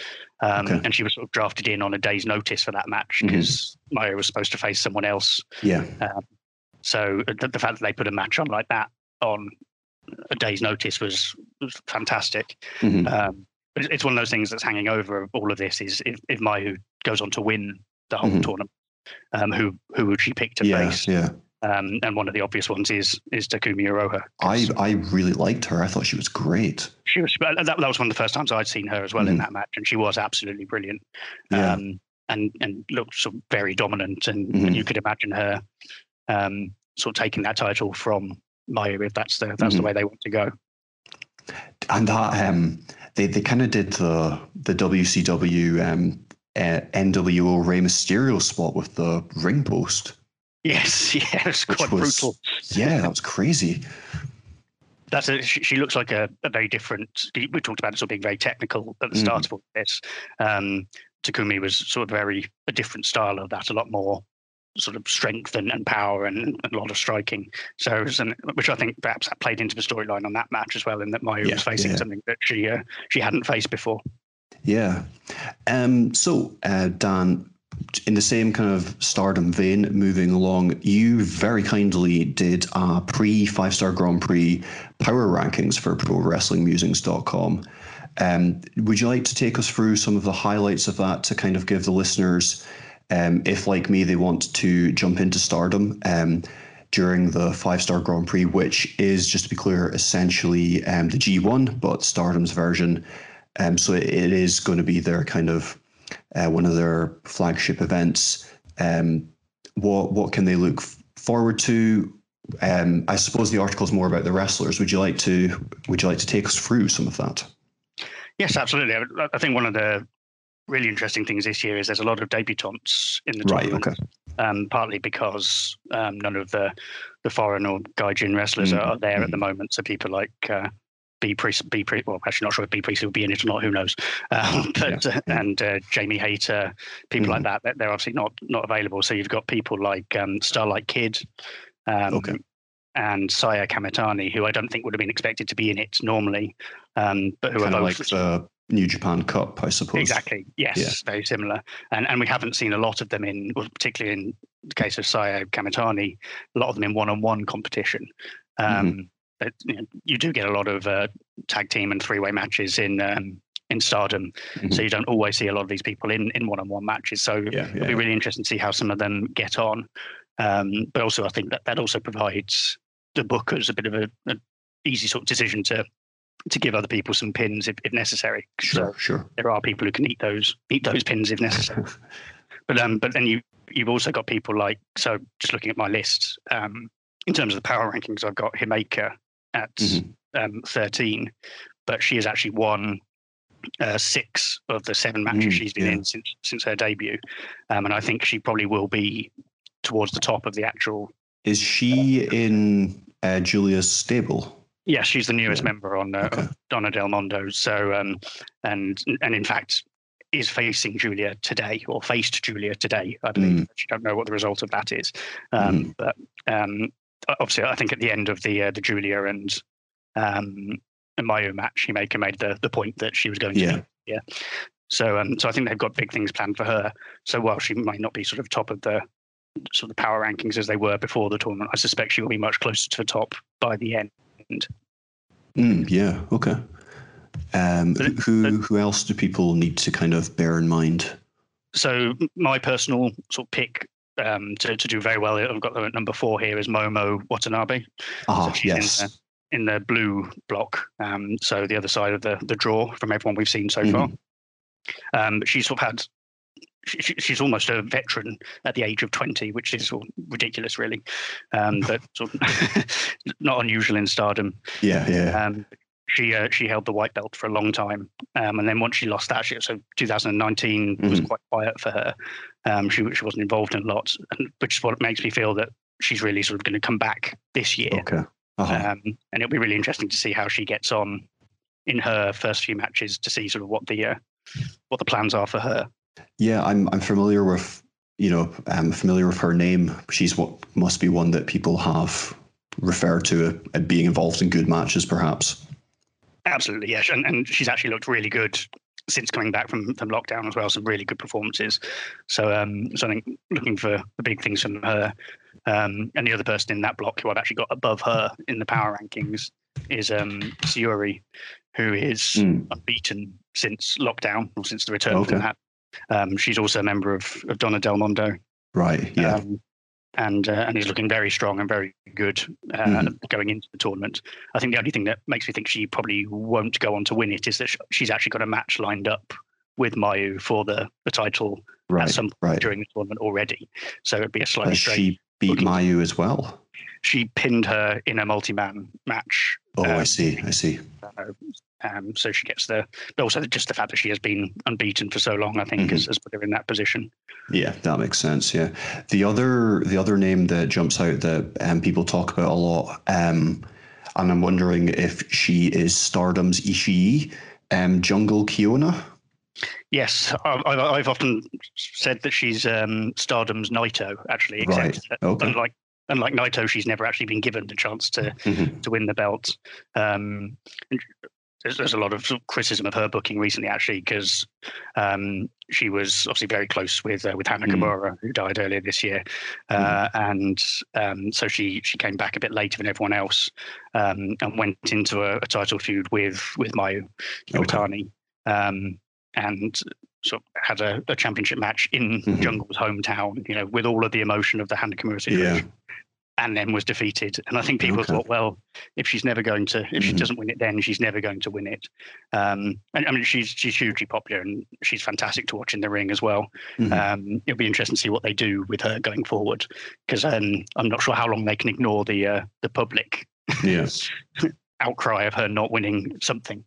um, Okay. and she was sort of drafted in on a day's notice for that match because Maya was supposed to face someone else. yeah. So the, the fact that they put a match on like that on a day's notice was, was fantastic. Mhm. Um, but it's- one of those things that's hanging over all of this is if, if Mayu goes on to win the whole Mhm. tournament, um, who who would she pick to yeah, face? yeah. Um, and one of the obvious ones is is Takumi Iroha. I I really liked her. I thought she was great. She was that, that was one of the first times I'd seen her as well in Mhm. that match, and she was absolutely brilliant. Yeah. Um, and and looked sort of very dominant, and, Mhm. and you could imagine her um, sort of taking that title from Mayu if that's the that's the Mhm. way they want to go. and that um, they they kind of did the the WCW um, uh, NWO Rey Mysterio spot with the ring post. Yes, yeah, it's quite was- brutal. Yeah, that was crazy. That's a, she, she looks like a, a very different. We talked about it sort of being very technical at the start of all this. Um, Takumi was sort of very a different style of that, a lot more sort of strength and, and power and, a lot of striking. So, an, which I think perhaps that played into the storyline on that match as well, in that Mayu Yeah, was facing yeah. something that she uh, she hadn't faced before. Yeah. Um. So, uh, Dan, in the same kind of stardom vein, moving along, you very kindly did a pre five star Grand Prix power rankings for ProWrestlingMusings.com. Um, would you like to take us through some of the highlights of that to kind of give the listeners, um, if like me, they want to jump into stardom um, during the five star Grand Prix, which is, just to be clear, essentially um, the G1, but stardom's version. Um, so it, it is going to be their kind of uh, one of their flagship events. Um, what what can they look forward to? Um, I suppose the article is more about the wrestlers. Would you like to Would you like to take us through some of that? Yes, absolutely. I, I think one of the really interesting things this year is there's a lot of debutantes in the Right. tournament. Okay. um, partly because um, none of the the foreign or gaijin wrestlers Mm, are there at the moment. So people like uh, B Priest, B Priest, well, actually not sure if B Priest will be in it or not. Who knows? Um, but Yeah, uh, and uh, Jamie Hayter, people like that, they're- they're obviously not not available. So you've got people like um, Starlight Kid. Um, Okay. And Saya Kamitani, who I don't think would have been expected to be in it normally, um, but who Kind are both like the New Japan Cup, I suppose. Exactly. Yes, yeah. very similar. And and we haven't seen a lot of them in, particularly in the case of Saya Kamitani, a lot of them in one-on-one competition. Um, mm-hmm. But, you, know, you, do get a lot of uh, tag team and three-way matches in um, in Stardom, mm-hmm. so you don't always see a lot of these people in in one-on-one matches. So yeah, yeah, it'll be really interesting to see how some of them get on. Um, but also, I think that that also provides the bookers a bit of a, a easy sort of decision to to give other people some pins if, if necessary. Sure, so sure. There are people who can eat those eat those pins if necessary. but um, but then you you've also got people like so. Just looking at my list, um, in terms of the power rankings, I've got Himeka at mm-hmm. um, thirteen, but she has actually won uh, six of the seven matches mm, she's been yeah. in since since her debut, um, and I think she probably will be towards the top of the actual. Is she in uh, Giulia's stable? Yeah, she's the newest yeah. member on uh, okay. Donna Del Mondo. So, um, and and in fact, is facing Giulia today, or faced Giulia today. I believe. Mm. She don't know what the result of that is, um, mm. but um, obviously, I think at the end of the uh, the Giulia and um, and Mayu match, Himeka made the the point that she was going yeah. to. Yeah. So, um, so I think they've got big things planned for her. So, while she might not be sort of top of the sort of power rankings as they were before the tournament, I suspect she will be much closer to the top by the end. Mm, yeah. Okay. Um, who who else do people need to kind of bear in mind? So my personal sort of pick um, to to do very well, I've got the number four here is Momo Watanabe. Ah, so yes. In the, in the, blue block, um, so the other side of the the draw from everyone we've seen so mm-hmm. far. Um, she's sort of had she, she's almost a veteran at the age of 20, which is sort of ridiculous, really. Um, but sort of not unusual in stardom. Yeah, yeah. Um, she uh, she held the white belt for a long time, um, and then once she lost that, she, so 2019 mm-hmm. was quite quiet for her. Um, she she wasn't involved in a lot, and, which is what makes me feel that she's really sort of going to come back this year. Okay. Uh-huh. Um, and it'll be really interesting to see how she gets on in her first few matches to see sort of what the uh, what the plans are for her. Yeah, I'm I'm familiar with you know I'm familiar with her name. She's what must be one that people have referred to as being involved in good matches, perhaps. Absolutely, yes, and and she's actually looked really good since coming back from, from lockdown as well. Some really good performances. So um, so I think looking for the big things from her. Um, and the other person in that block who I've actually got above her in the power rankings is um, who is mm. unbeaten since lockdown or since the return okay. from that. Um, she's also a member of, of Donna Del Mondo. Right. Yeah. Um, and uh, and is looking very strong and very good uh, mm. going into the tournament. I think the only thing that makes me think she probably won't go on to win it is that she's actually got a match lined up with Mayu for the, the title right, at some point right. during the tournament already. So it'd be a slightly. Has she beat Mayu as well? She pinned her in a multi-man match. Oh, um, I see. I see. Uh, um, so she gets the, but also just the fact that she has been unbeaten for so long, I think, mm-hmm. has, has, put her in that position. Yeah, that makes sense. Yeah, the other the other name that jumps out that um, people talk about a lot, um, and I'm wondering if she is Stardom's Ishii, um, Jungle Kyona. Yes, I've, I've often said that she's um, Stardom's Naito, actually, except right. okay. unlike unlike Naito, she's never actually been given the chance to mm-hmm. to win the belt. Um, there's, there's a lot of, sort of criticism of her booking recently, actually, because um, she was obviously very close with uh, with Hana mm. Kimura, who died earlier this year, uh, mm. and um, so she she came back a bit later than everyone else, um, and went into a, a, title feud with with Mayu Iwatani, okay. um, and sort of had a, a championship match in mm-hmm. Jungle's hometown, you know, with all of the emotion of the Hana Kimura situation. Yeah and then was defeated. And I think people okay. thought, well, if she's never going to, if mm-hmm. she doesn't win it, then she's never going to win it. Um, and I mean, she's she's hugely popular and she's fantastic to watch in the ring as well. Mm-hmm. Um, it'll be interesting to see what they do with her going forward because um, I'm not sure how long they can ignore the uh, the public yes. outcry of her not winning something.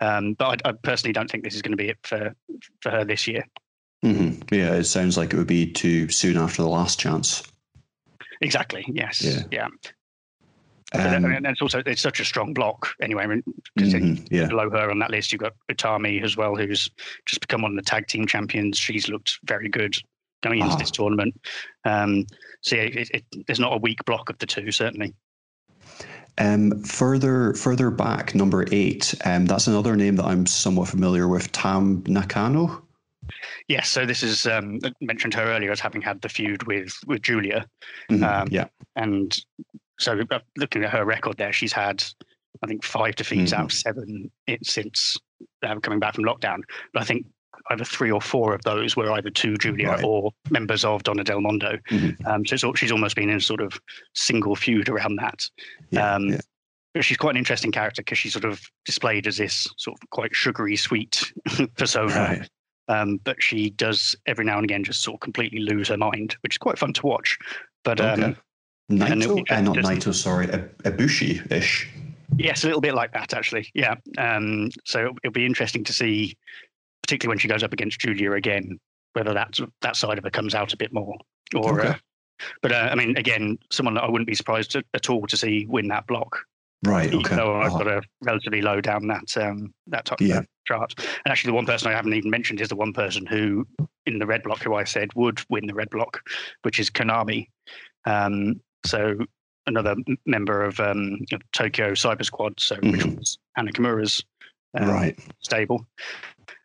Um, but I, I, personally don't think this is going to be it for for her this year. Mm-hmm. Yeah, it sounds like it would be too soon after the last chance. Exactly. Yes. Yeah. yeah. Um, and it's also it's such a strong block anyway. I mean, mm-hmm, yeah. below her on that list, you've got Utami as well, who's just become one of the tag team champions. She's looked very good going into oh. this tournament. Um, so yeah, it, it, there's not a weak block of the two, certainly. Um, further further back, number eight. Um, that's another name that I'm somewhat familiar with. Tam Nakano. Yes, so this is um, mentioned her earlier as having had the feud with with Giulia, Mhm, Um, yeah. and so uh, looking at her record there, she's had I think five defeats out of seven it, since uh, coming back from lockdown. But I think either three or four of those were either to Giulia Right. or members of Donna Del Mondo. Mhm. Um, so it's, she's almost been in a sort of single feud around that. Yeah, um, yeah. But she's quite an interesting character because she's sort of displayed as this sort of quite sugary, sweet persona. Right. Um, but she does every now and again just sort of completely lose her mind, which is quite fun to watch. But um, Naito, uh, not Naito, sorry, Ibushi ish. Yes, a little bit like that, actually. Yeah. Um, so it'll, it'll be interesting to see, particularly when she goes up against Giulia again, whether that that side of her comes out a bit more. Or, Okay. uh, but uh, I mean, again, someone that I wouldn't be surprised to, at all to see win that block. Right. Okay. though I've Oh, got a relatively low down that um, that top Yeah. uh, chart. And actually, the one person I haven't even mentioned is the one person who, in the red block, who I said would win the red block, which is Konami. Um, so another member of, um, of Tokyo Cyber Squad, so which Mhm. was Hana Kimura's um, right. stable.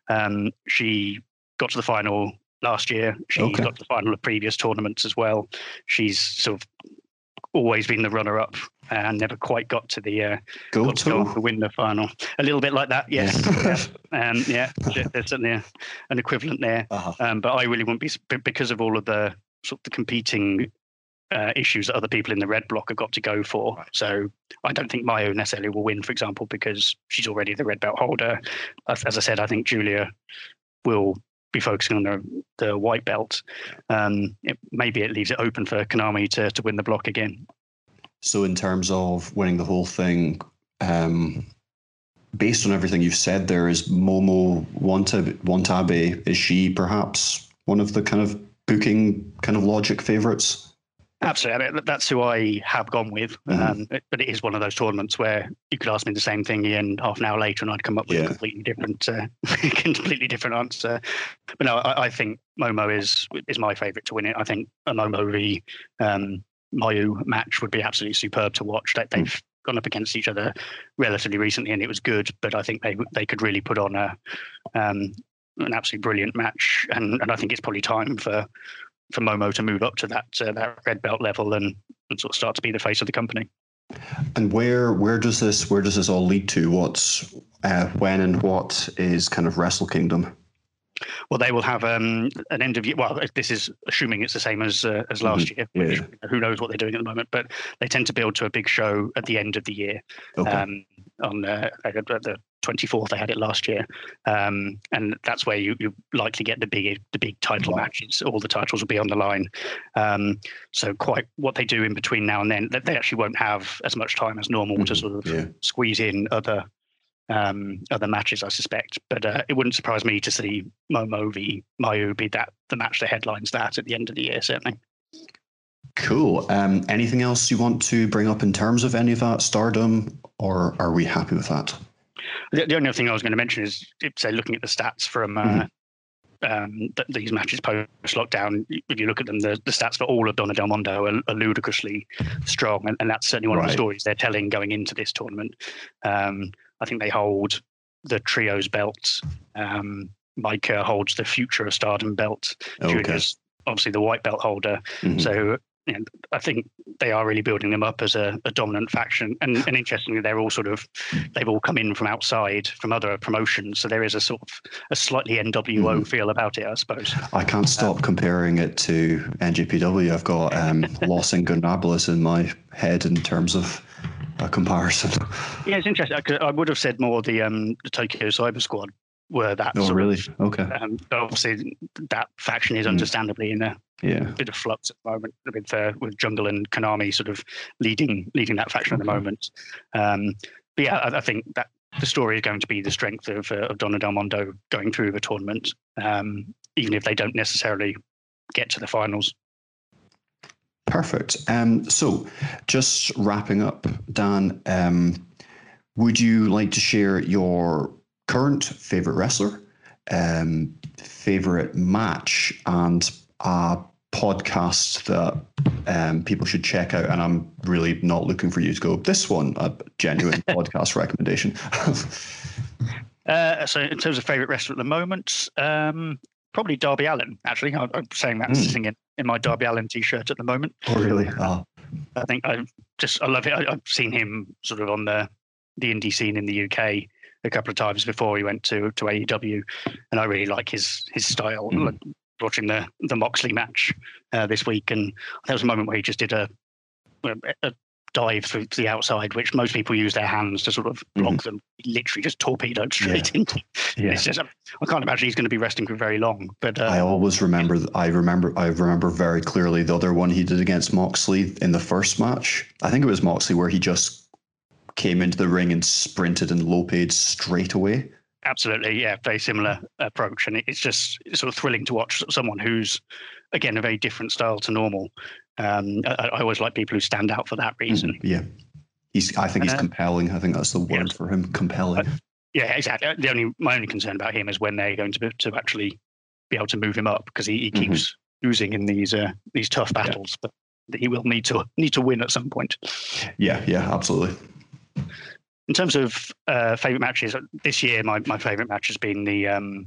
Um, she got to the final last year. She Okay. got to the final of previous tournaments as well. She's sort of always been the runner-up and never quite got to the uh, Go to go on to. to win the final. A little bit like that, yes. yeah. Um, yeah, there- there's certainly a, an equivalent there. Uh-huh. Um, but I really wouldn't be because of all of the sort of the competing uh, issues that other people in the red block have got to go for. So I don't think Mayu necessarily will win, for example, because she's already the red belt holder. As, as I said, I think Giulia will be focusing on the the white belt. Um, it, maybe it leaves it open for Konami to to win the block again. So, in terms of winning the whole thing, um, based on everything you've said, there is Momo Wantabe. Wantabe is she perhaps one of the kind of booking kind of logic favorites? Absolutely, I mean, that's who I have gone with. Mhm. Um, but it is one of those tournaments where you could ask me the same thing again half an hour later, and I'd come up with Yeah. a completely different, uh, completely different answer. But no, I, I think Momo is is my favourite to win it. I think a Momo v um, Mayu match would be absolutely superb to watch. They, they've gone up against each other relatively recently, and it was good. But I think they they could really put on a um, an absolutely brilliant match, and, and I think it's probably time for for Momo to move up to that uh, that red belt level and, and sort of start to be the face of the company. And where where does this where does this all lead to? What's uh, when and what is kind of Wrestle Kingdom? Well, they will have um, an end of year. Well, this is assuming it's the same as uh, as last year. Yeah, Which, yeah. Who knows what they're doing at the moment? But they tend to build to a big show at the end of the year. Okay. Um, on uh, the twenty fourth, they had it last year, um, and that's where you, you likely get the big the big title Wow. matches. All the titles will be on the line. Um, so quite what they do in between now and then, they- they actually won't have as much time as normal to Mhm, sort of yeah. squeeze in other um, other matches, I suspect. But uh, it wouldn't surprise me to see Momo v Mayu be that the match that headlines that at the end of the year, certainly. Cool. Um, anything else you want to bring up in terms of any of that stardom, or are we happy with that? The, the only other thing I was going to mention is, if, say, looking at the stats from uh, um, th- these matches post lockdown. If you look at them, the, the stats for all of Donna Del Mondo are, are ludicrously strong, and, and that's certainly one of the stories they're telling going into this tournament. Um, I think they hold the trios belt. Um, Maika holds the future of Stardom belt. Okay. Giulia's obviously the white belt holder. Mhm. So you know, I think they are really building them up as a, a dominant faction. And, and interestingly, they're all sort of they've all come in from outside from other promotions. So there is a sort of a slightly NWO Mhm. feel about it, I suppose. I can't stop comparing it to NJPW. I've got um, Los Ingobernables in my head in terms of a comparison. Yeah, it's interesting. 'cause I would have said more the um, the Tokyo Cyber Squad were that. Oh, sort really? Of, Okay. um, but obviously, that faction is Mm. understandably in a Yeah. bit of flux at the moment with uh, with Jungle and Konami sort of leading leading that faction at the moment. Um, but yeah, I, I think that the story is going to be the strength of, uh, of Donna Del Mondo going through the tournament, um, even if they don't necessarily get to the finals. Perfect. Um, so, just wrapping up, Dan, um, would you like to share your current favorite wrestler, um, favorite match, and a podcast that um, people should check out, and I'm really not looking for you to go this one a genuine podcast recommendation. uh, so, in terms of favorite wrestler at the moment, um, probably Darby Allin. Actually, I'm, saying that mm. sitting in, in my Darby Allin t-shirt at the moment. Oh, really? Oh. I think I just I love it. I, have seen him sort of on the the indie scene in the UK a couple of times before he went to to AEW, and I really like his his style. Mm. Watching the the Moxley match uh, this week, and there was a moment where he just did a, a dive through to the outside, which most people use their hands to sort of block mm-hmm. them. Literally just torpedoed straight yeah. into. Yeah. Just, I can't imagine he's going to be resting for very long. But uh, I always remember. I remember. I remember very clearly the other one he did against Moxley in the first match. I think it was Moxley where he just came into the ring and sprinted and loped straight away. Absolutely, yeah, very similar approach, and it's just sort of thrilling to watch someone who's, again, a very different style to normal. Um, I, I, always like people who stand out for that reason. Mm, yeah, he's. I think he's uh, compelling. I think that's the word yeah. for him. Compelling. Uh, yeah, exactly. The only my only concern about him is when they're going to be, to actually be able to move him up because he, he mm-hmm. keeps mm-hmm. losing in these uh, these tough battles, yeah. but he will need to need to win at some point. Yeah, yeah, absolutely. In terms of uh, favorite matches this year, my, my favorite match has been the um,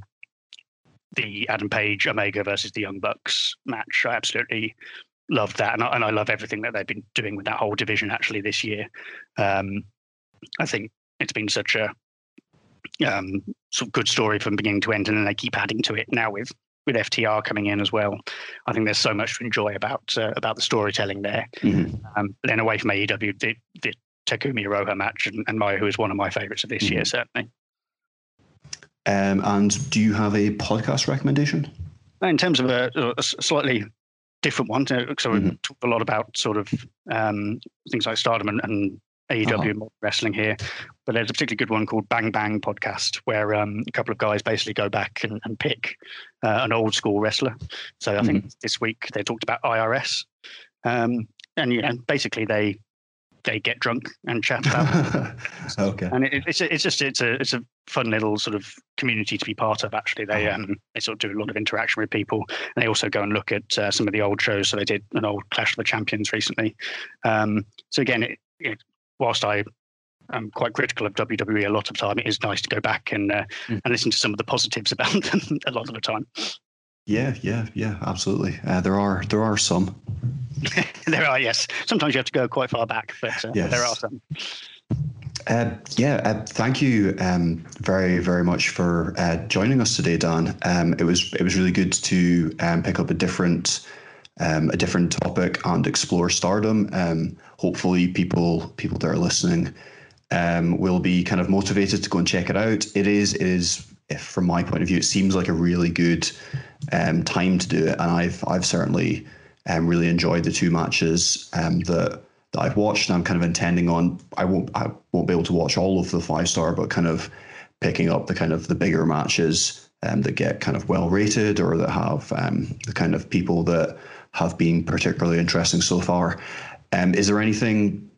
the Adam Page Omega versus the Young Bucks match. I absolutely loved that, and I, and I love everything that they've been doing with that whole division actually this year. Um, I think it's been such a um, sort of good story from beginning to end, and then they keep adding to it now with with FTR coming in as well. I think there's so much to enjoy about uh, about the storytelling there. Mm-hmm. Um, then away from AEW, the, the Takumi Iroha match and, and Maya, who is one of my favorites of this mm-hmm. year, certainly. Um, and do you have a podcast recommendation? In terms of a, a slightly different one, so mm-hmm. we talked a lot about sort of um, things like Stardom and, and AEW uh-huh. wrestling here, but there's a particularly good one called Bang Bang Podcast, where um, a couple of guys basically go back and, and pick uh, an old school wrestler. So I mm-hmm. think this week they talked about IRS, um, and you know, basically they they get drunk and chat about. okay. And it, it's it's just it's a it's a fun little sort of community to be part of. Actually, they uh-huh. um they sort of do a lot of interaction with people, and they also go and look at uh, some of the old shows. So they did an old Clash of the Champions recently. Um, so again, it, it, whilst I am quite critical of WWE a lot of time, it is nice to go back and uh, mm. and listen to some of the positives about them a lot of the time. Yeah, yeah, yeah, absolutely. Uh, there are there are some. there are, yes. Sometimes you have to go quite far back, but uh, yes. there are some. Uh, yeah, uh, thank you um, very, very much for uh, joining us today, Dan. Um, it was it was really good to um, pick up a different um, a different topic and explore stardom. Um, hopefully, people people that are listening um, will be kind of motivated to go and check it out. It is it is from my point of view, it seems like a really good time to do it, and I've I've certainly um, really enjoyed the two matches um, that that I've watched. And I'm kind of intending on I won't I won't be able to watch all of the five star, but kind of picking up the kind of the bigger matches um, that get kind of well rated or that have um, the kind of people that have been particularly interesting so far. Um, is there anything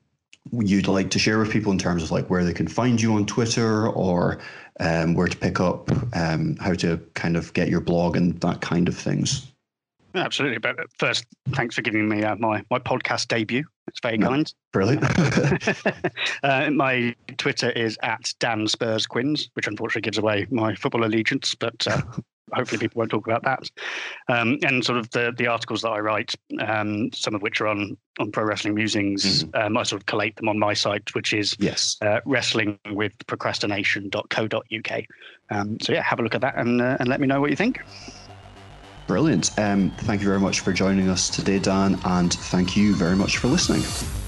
you'd like to share with people in terms of like where they can find you on Twitter or um, where to pick up, um, how to kind of get your blog and that kind of things? Absolutely. But first, thanks for giving me uh, my, my podcast debut. It's very no, kind. Brilliant. uh, my Twitter is at Dan Spurs Quins, which unfortunately gives away my football allegiance, but uh, hopefully people won't talk about that. Um, and sort of the, the articles that I write, um, some of which are on, on Pro Wrestling Musings, mm-hmm. um, I sort of collate them on my site, which is yes. uh, wrestlingwithprocrastination.co.uk. Um, so yeah, have a look at that and, uh, and let me know what you think. Brilliant. Um, thank you very much for joining us today, Dan, and thank you very much for listening.